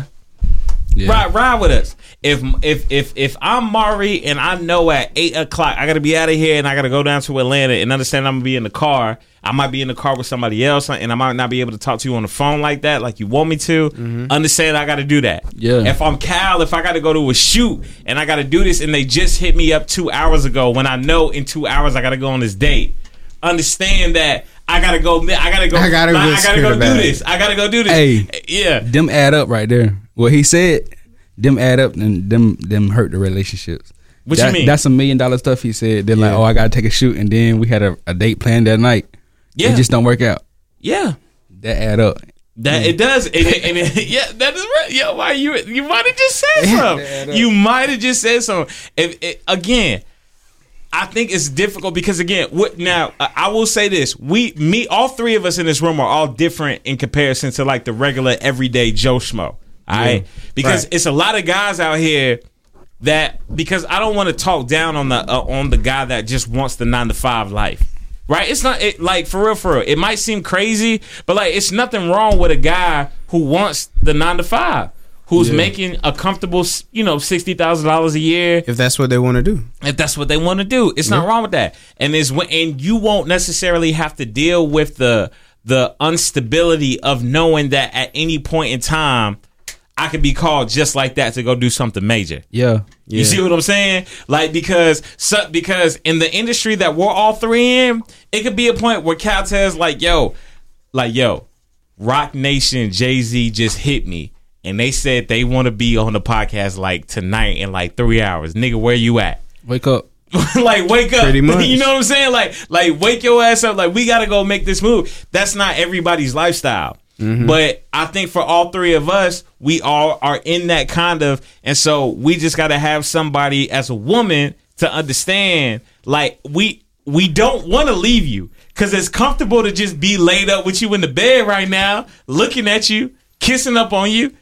Yeah. Ride, ride with us. If if if if I'm Mari and I know at eight o'clock I gotta be out of here and I gotta go down to Atlanta and understand I'm gonna be in the car. I might be in the car with somebody else and I might not be able to talk to you on the phone like that, like you want me to. Understand I gotta do that. Yeah. If I'm Cal, if I gotta go to a shoot and I gotta do this and they just hit me up two hours ago when I know in two hours I gotta go on this date. Understand that I gotta go. I gotta go. I gotta I, gotta go do this. I gotta go do this. Hey. yeah. Them add up right there. What he said, them add up and them them hurt the relationships. What you mean? That's a million dollar stuff he said. They're like, oh, I gotta take a shoot, and then we had a, a date planned that night. Yeah. It just don't work out. Yeah. That add up. That it does, and, it, and it, yeah, that is right. Yo, why you you might have just said something. You might have just said something. If it, again, I think it's difficult because again, what now? I I will say this: we, me, all three of us in this room are all different in comparison to like the regular everyday Joe schmo. Right, because Right. it's a lot of guys out here that because I don't want to talk down on the uh, on the guy that just wants the nine to five life. Right? It's not it, like for real, for real. It might seem crazy, but like it's nothing wrong with a guy who wants the nine to five, who's Yeah. making a comfortable, you know, sixty thousand dollars a year If that's what they want to do. if that's what they want to do. It's not wrong with that. And is when and you won't necessarily have to deal with the the instability of knowing that at any point in time I could be called just like that to go do something major. Yeah. You see what I'm saying? Like because so, because in the industry that we're all three in, it could be a point where Cal tells like, yo, like yo, Roc Nation, Jay Z just hit me. And they said they want to be on the podcast like tonight in like three hours. Nigga, where you at? Wake up. like wake up. Pretty much. You know what I'm saying? Like like wake your ass up. Like we gotta go make this move. That's not everybody's lifestyle. Mm-hmm. But I think for all three of us, we all are in that kind of, and so we just gotta have somebody as a woman to understand. Like we we don't want to leave you because it's comfortable to just be laid up with you in the bed right now, looking at you, kissing up on you.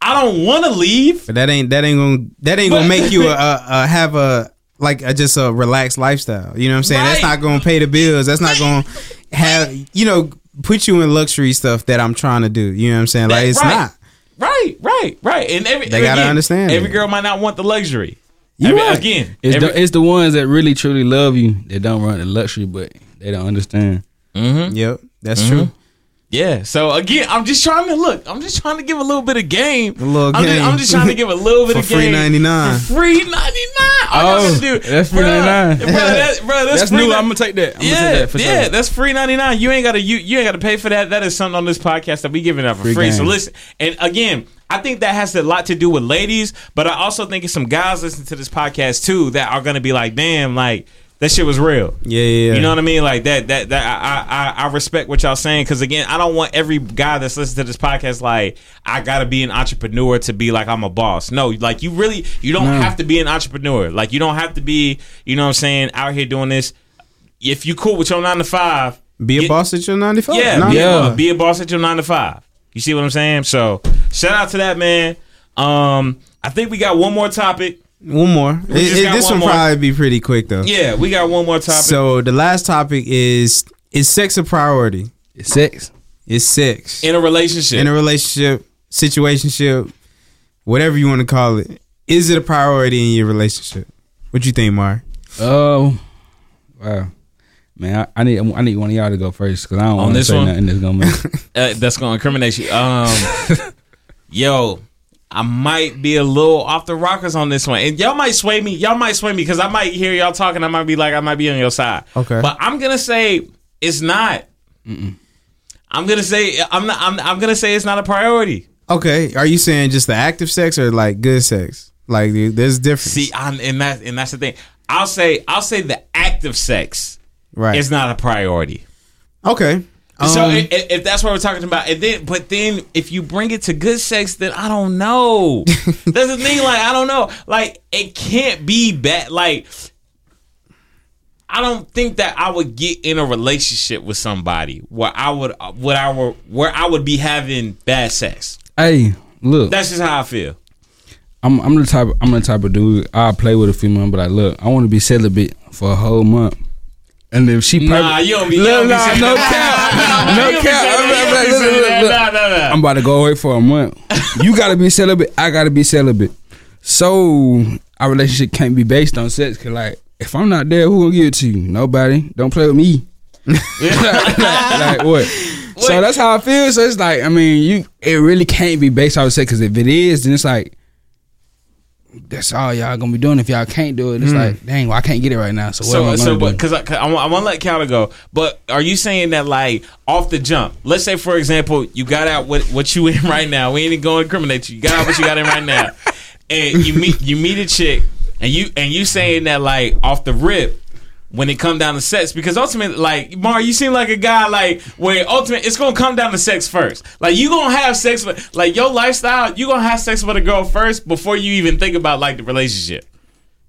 I don't want to leave. But that ain't that ain't gonna that ain't gonna make you a, a, a have a like a, just a relaxed lifestyle. You know what I'm saying? That's not gonna pay the bills. That's not gonna have you know put you in luxury stuff that I'm trying to do. You know what I'm saying? Like it's right. not. Right, right, right. And every They gotta understand Every it. girl might not want the luxury. You Every- right. again. It's every- the it's the ones that really truly love you that don't run the luxury, but they don't understand. Yep, that's Mm-hmm. true. yeah. So again, I'm just trying to look. I'm just trying to give a little bit of game. A little I'm, Just, game. I'm just trying to give a little bit For of free game 99. For free ninety nine. All y'all Oh, gotta do, that's free Bruh, 99. Bro, that, bro, that's, That's free new. ni- I'm gonna take that. I'm yeah, gonna take that for yeah, sure. that's free ninety nine. You ain't gotta you you ain't gotta pay for that. That is something on this podcast that we giving out for free. Free So listen, and again, I think that has a lot to do with ladies, but I also think it's some guys listening to this podcast too that are gonna be like, damn, like that shit was real. Yeah, yeah, yeah. You know what I mean? Like that. That. That. I. I. I respect what y'all saying because again, I don't want every guy that's listening to this podcast like I gotta be an entrepreneur to be like I'm a boss. No, like you really you don't No. have to be an entrepreneur. Like you don't have to be. You know what I'm saying? Out here doing this. If you cool with your nine to five, Be a get- boss at your 95. Yeah, Nah, be, Yeah. Be a boss at your nine to five. You see what I'm saying? So shout out to that man. Um, I think we got one more topic. One more. It- it- this one will more. probably be pretty quick though. Yeah, we got one more topic. So the last topic is is sex a priority? It's sex. Is sex in a relationship, in a relationship, situationship, whatever you want to call it? Is it a priority in your relationship? What you think, Mar? Oh, wow, man, I, I need I need one of y'all to go first because I don't want to say one? nothing that's gonna make. uh, that's gonna incriminate you. Um, yo, I might be a little off the rockers on this one, and y'all might sway me. Y'all might sway me because I might hear y'all talking. I might be like, I might be on your side. Okay. but I'm gonna say it's not. I'm gonna say I'm not. I'm, I'm gonna say it's not a priority. Okay, are you saying just the active sex or like good sex? Like there's difference, See, I'm, and that and that's the thing. I'll say I'll say the active sex right? is not a priority. okay. So Um, if, if that's what we're talking about, and then but then if you bring it to good sex, then I don't know. that's the thing. Like I don't know. Like it can't be bad. Like I don't think that I would get in a relationship with somebody where I would what I were where I would be having bad sex. hey, look, That's just how I feel. I'm I'm the type I'm the type of dude I play with a female, but like, look, I want to be celibate for a whole month. And if she Nah, perfect- you don't be. you don't nah, saying no cap, no cap. saying that. You don't be Look, look, saying look, that. look. Nah, nah, nah. I'm about to go away for a month. You gotta be celibate. I gotta be celibate. So our relationship can't be based on sex. Cause like, if I'm not there, who gonna give it to you? Nobody. Don't play with me. like, like, what? So that's how I feel. So it's like, I mean, you. It really can't be based off sex. Cause if it is, then it's like. That's all y'all gonna be doing. If y'all can't do it, it's hmm. like, dang, well, I can't get it right now. So what am So, I so, but because I, I, want, I want to let counter go. But are you saying that like off the jump? Let's say, for example, you got out what what you in right now. We ain't even going to incriminate you. You got out what you got in right now, and you meet you meet a chick, and you and you saying that like off the rip. When it come down to sex, because ultimately, like Mar, you seem like a guy like where ultimately it's gonna come down to sex first. Like you gonna have sex with like your lifestyle, you gonna have sex with a girl first before you even think about like the relationship.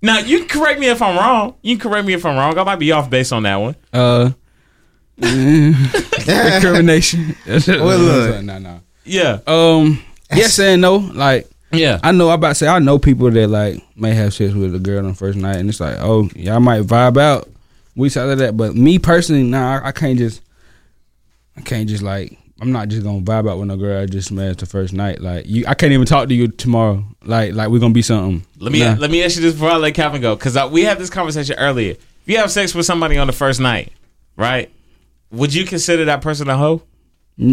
Now you can correct me if I'm wrong. You can correct me if I'm wrong. I might be off base on that one. Uh, incrimination. Well, look. no, no. Yeah, Um, yes and no. Like, yeah. I know. I about to say I know people that like may have sex with a girl on the first night, and it's like, oh, y'all might vibe out. We saw that, but me personally, nah, I, I can't just, I can't just like, I'm not just gonna vibe out with no girl I just met the first night. Like, you, I can't even talk to you tomorrow. Like, like we're gonna be something. Let me Nah. let me ask you this before I let Calvin go, because we had this conversation earlier. If you have sex with somebody on the first night, right? Would you consider that person a hoe?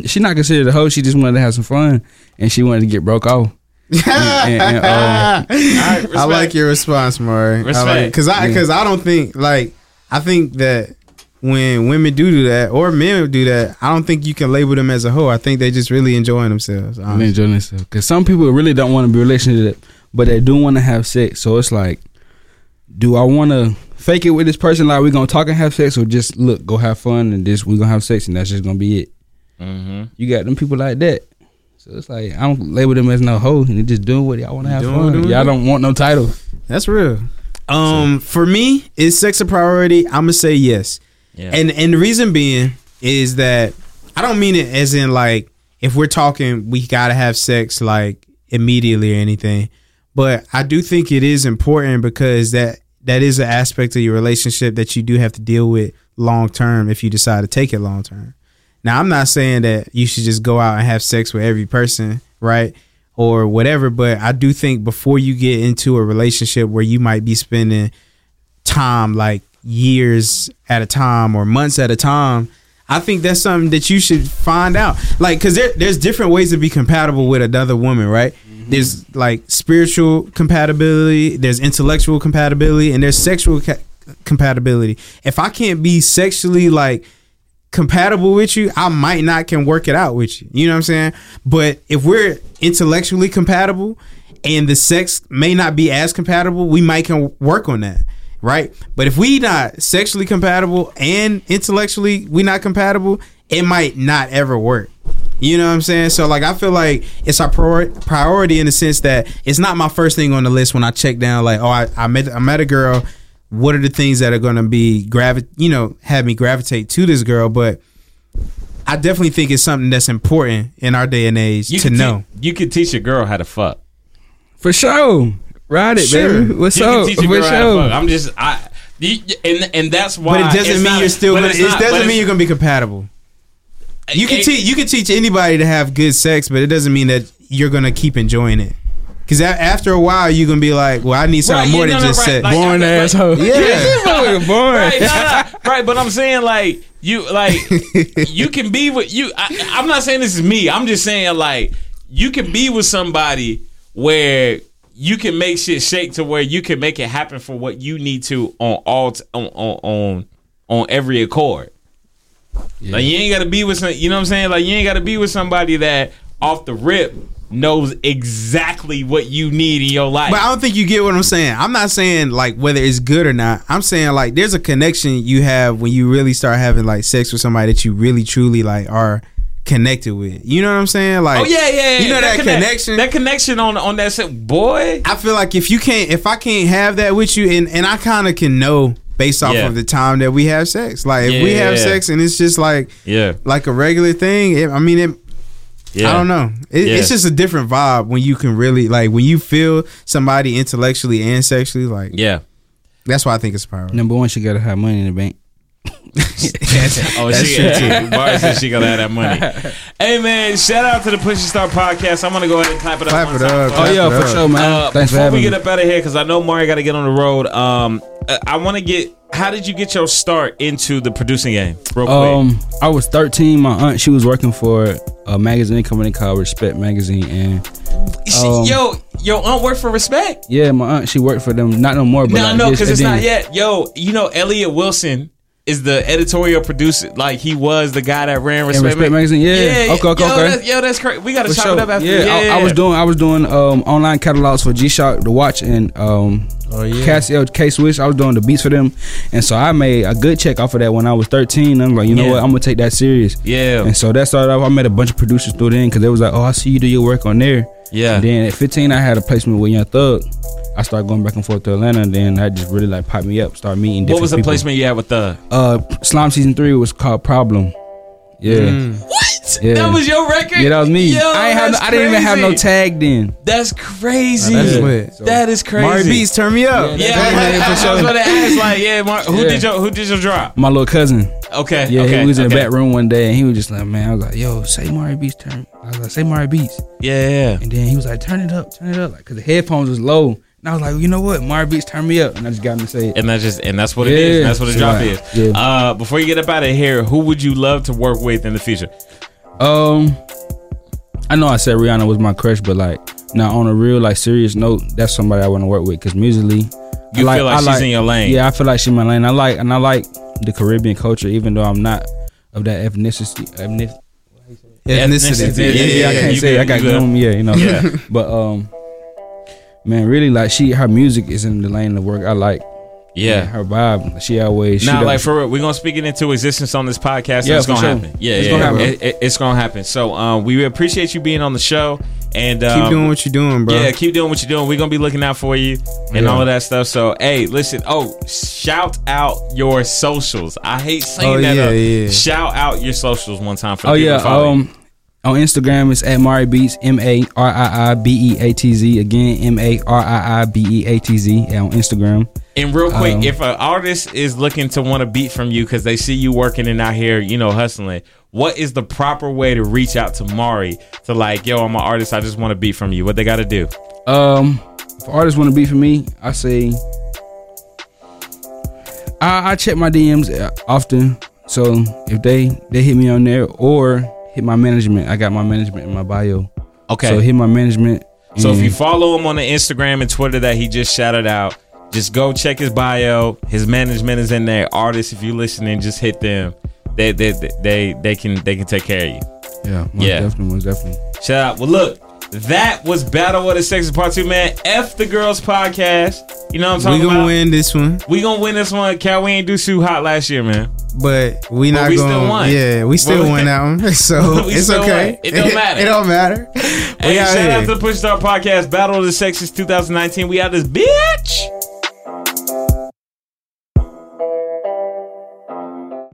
She not considered a hoe. She just wanted to have some fun, and she wanted to get broke off. and, and, and, um, All right, I like your response, Mari. Respect. Because I because I, don't think like I think that when women do do that or men do that, I don't think you can label them as a hoe. I think they just really enjoying themselves. I'm honestly. enjoying this because some people really don't want to be in relationship, but they do want to have sex. So it's like, do I want to fake it with this person? Like we gonna talk and have sex, or just look, go have fun, and just we gonna have sex, and that's just gonna be it. Mhm. You got them people like that. So it's like I don't label them as no hoe, and they just doing what y'all want to have Doing- fun. doing y'all it. don't want no title. That's real. Um, for me, is sex a priority? I'm gonna say yes. Yeah. And and the reason being is that I don't mean it as in like if we're talking we gotta have sex like immediately or anything. But I do think it is important because that that is an aspect of your relationship that you do have to deal with long term if you decide to take it long term. Now I'm not saying that you should just go out and have sex with every person, right? Or whatever, but I do think before you get into a relationship where you might be spending time like years at a time or months at a time i think that's something that you should find out. Like because there, there's different ways to be compatible with another woman right? Mm-hmm. There's like spiritual compatibility there's intellectual compatibility and there's sexual ca- compatibility. If i can't be sexually like compatible with you, I might not can work it out with you. You know what I'm saying? But if we're intellectually compatible and the sex may not be as compatible, we might can work on that. right? But if we not sexually compatible and intellectually we not compatible, it might not ever work. You know what I'm saying? So like I feel like it's our prior- priority in the sense that it's not my first thing on the list when I check down like, oh I, I met I met a girl. What are the things that are gonna be gravi you know, have me gravitate to this girl? But I definitely think it's something that's important in our day and age You to can know. te- you can teach a girl how to fuck. For sure. Ride it, Sure. baby. What's You up? can teach a For girl how to fuck. sure. I'm just I. you- and and that's why. But it doesn't mean not- you're still gonna. it's It not- but doesn't mean you're gonna be compatible. You can it- teach. You can teach anybody to have good sex, but it doesn't mean that you're gonna keep enjoying it. Because after a while, you're gonna be like, "Well, I need something Right, more yeah, than no, no, just right, sex." like- Born like- asshole. Yeah. Born. right, no, no, right. But I'm saying like you like you can be with you. I, I'm not saying this is me. I'm just saying like you can be with somebody where you can make shit shake to where you can make it happen for what you need to on all t- on on on, on every accord. Like you ain't got to be with some. You know what I'm saying? Like you ain't got to be with somebody that off the rip knows exactly what you need in your life. But I don't think you get what I'm saying. I'm not saying like whether it's good or not. I'm saying like there's a connection you have when you really start having like sex with somebody that you really truly like are connected with. You know what I'm saying? Like, oh yeah, yeah, yeah. You know that, connect- connection. That connection on on that set, boy. I feel like if you can't, if I can't have that with you, and and I kind of can know based off Yeah. of the time that we have sex. Like if we have Yeah. sex and it's just like Yeah, like a regular thing. It, I mean, it, yeah. I don't know. It, Yeah. It's just a different vibe when you can really like when you feel somebody intellectually and sexually. Like Yeah. that's why I think it's a priority. Number one, she gotta have money in the bank. Oh, That's she, true, yeah, Bart said she gonna have that money. hey man, shout out to the Push and Start podcast. I'm gonna go ahead and clap it up. Clap one it up, for Oh yeah, for up. sure, man. Uh, Thanks for before having we me. get up out of here, because I know Mario got to get on the road. Um, uh, I want to get. How did you get your start into the producing game? Real quick. Um, I was 13. My aunt, she was working for a magazine company called Respect Magazine, and um, yo, yo, aunt work for respect. yeah, my aunt, she worked for them. Not no more, but No, like no, because it's not yet. Yo, you know Elliott Wilson is the editorial producer. Like he was the guy that ran Respect, Respect Magazine, yeah. Okay, okay, yo, okay. That's, yo, that's crazy. We got to For chop sure. it up after. yeah, Yeah, I, I was doing I was doing um, online catalogs for G Shock, the watch, and um, Oh yeah. Casio, K Swiss. I was doing the beats for them, and so I made a good check off of that when I was 13. I'm like, you know Yeah. what, I'm gonna take that serious. Yeah, And so that started off. I met a bunch of producers through then because they was like, "Oh, I see you do your work on there." yeah. And then at 15, I had a placement with Young Thug. I started going back and forth to Atlanta, and then that just really like popped me up. Started meeting. what was the people. placement you had with the? Uh, Slime season three was called Problem. Yeah, Mm. What? Yeah. That was your record? yeah, that was me. Yo, I ain't have. No, that's I didn't even have no crazy. tag then. That's crazy. Oh, that's Yeah. lit. So- That is crazy. Mari Beats, turn me up. Yeah, Yeah, I, yeah, I- for I was sure. about to ask, like, yeah, Mar- who Yeah. did your who did your drop? My little cousin. Okay, Yeah, okay, he was in the back room one day, and he was just like, "Man," I was like, "Yo, say Mari Beats turn." I was like, "Say Mari Beats," Yeah, yeah. and then he was like, "Turn it up, turn it up," like because the headphones was low. And I was like, you know what, Mari Beats turn me up, and I just got him to say it. And that's just and that's what it is. Yeah. That's what the So, drop like, is. yeah. Uh, before you get up out of here, who would you love to work with in the future? Um, I know I said Rihanna was my crush, but like now on a real like serious note, that's somebody I want to work with because musically, I You feel like I she's in your lane. Yeah, I feel like she's my lane. I like and I like the Caribbean culture, even though I'm not of that ethnicity. Ethnic, Ethnicity. Ethnicity. yeah, yeah, I yeah, can't you say good, I got you good. gloom, yeah, you know. Yeah. but um, man, really like she, her music is in the lane of work I like. Yeah. her vibe. She always Now, don't- like for real, we're gonna speak it into existence on this podcast. Yeah, it's gonna sure. happen. Yeah, It's yeah, gonna happen. It, it- it's gonna happen. So, um, we appreciate you being on the show, and Keep um, doing what you're doing, bro. Yeah, keep doing what you're doing. We're gonna be looking out for you and Yeah. all of that stuff. So, hey, listen. Oh, shout out your socials. I hate saying Oh, that. yeah, yeah. Shout out your socials one time for the Oh people yeah, um, on Instagram it's at Mari Beats M A R I I B E A T Z again M A R I I B E A T Z on Instagram. And real quick, Um, if an artist is looking to want a beat from you because they see you working and out here, you know, hustling, what is the proper way to reach out to Mari to like, yo, I'm an artist, I just want a beat from you? What they got to do? Um, if artists want to beat for me, I say I, I check my DMs often. So if they they hit me on there or hit my management, I got my management in my bio. Okay. So hit my management. So if you follow him on the Instagram and Twitter that he just shouted out, just go check his bio. His management is in there. Artists, if you're listening, just hit them. They they they they, they can they can take care of you. yeah, most Yeah. definitely, most definitely. Shout out. Well, look, that was Battle of the Sexes Part Two, man. F the Girls podcast. You know what I'm talking about? We gonna about? win this one, We gonna win this one. Cal, we ain't do too hot last year, man. but we not we gonna. won. Yeah, we still Well, won that one. So it's okay. won. It don't matter. it don't matter. Hey, out shout here. out to the Push Start Podcast, Battle of the Sexes 2019. We out this bitch.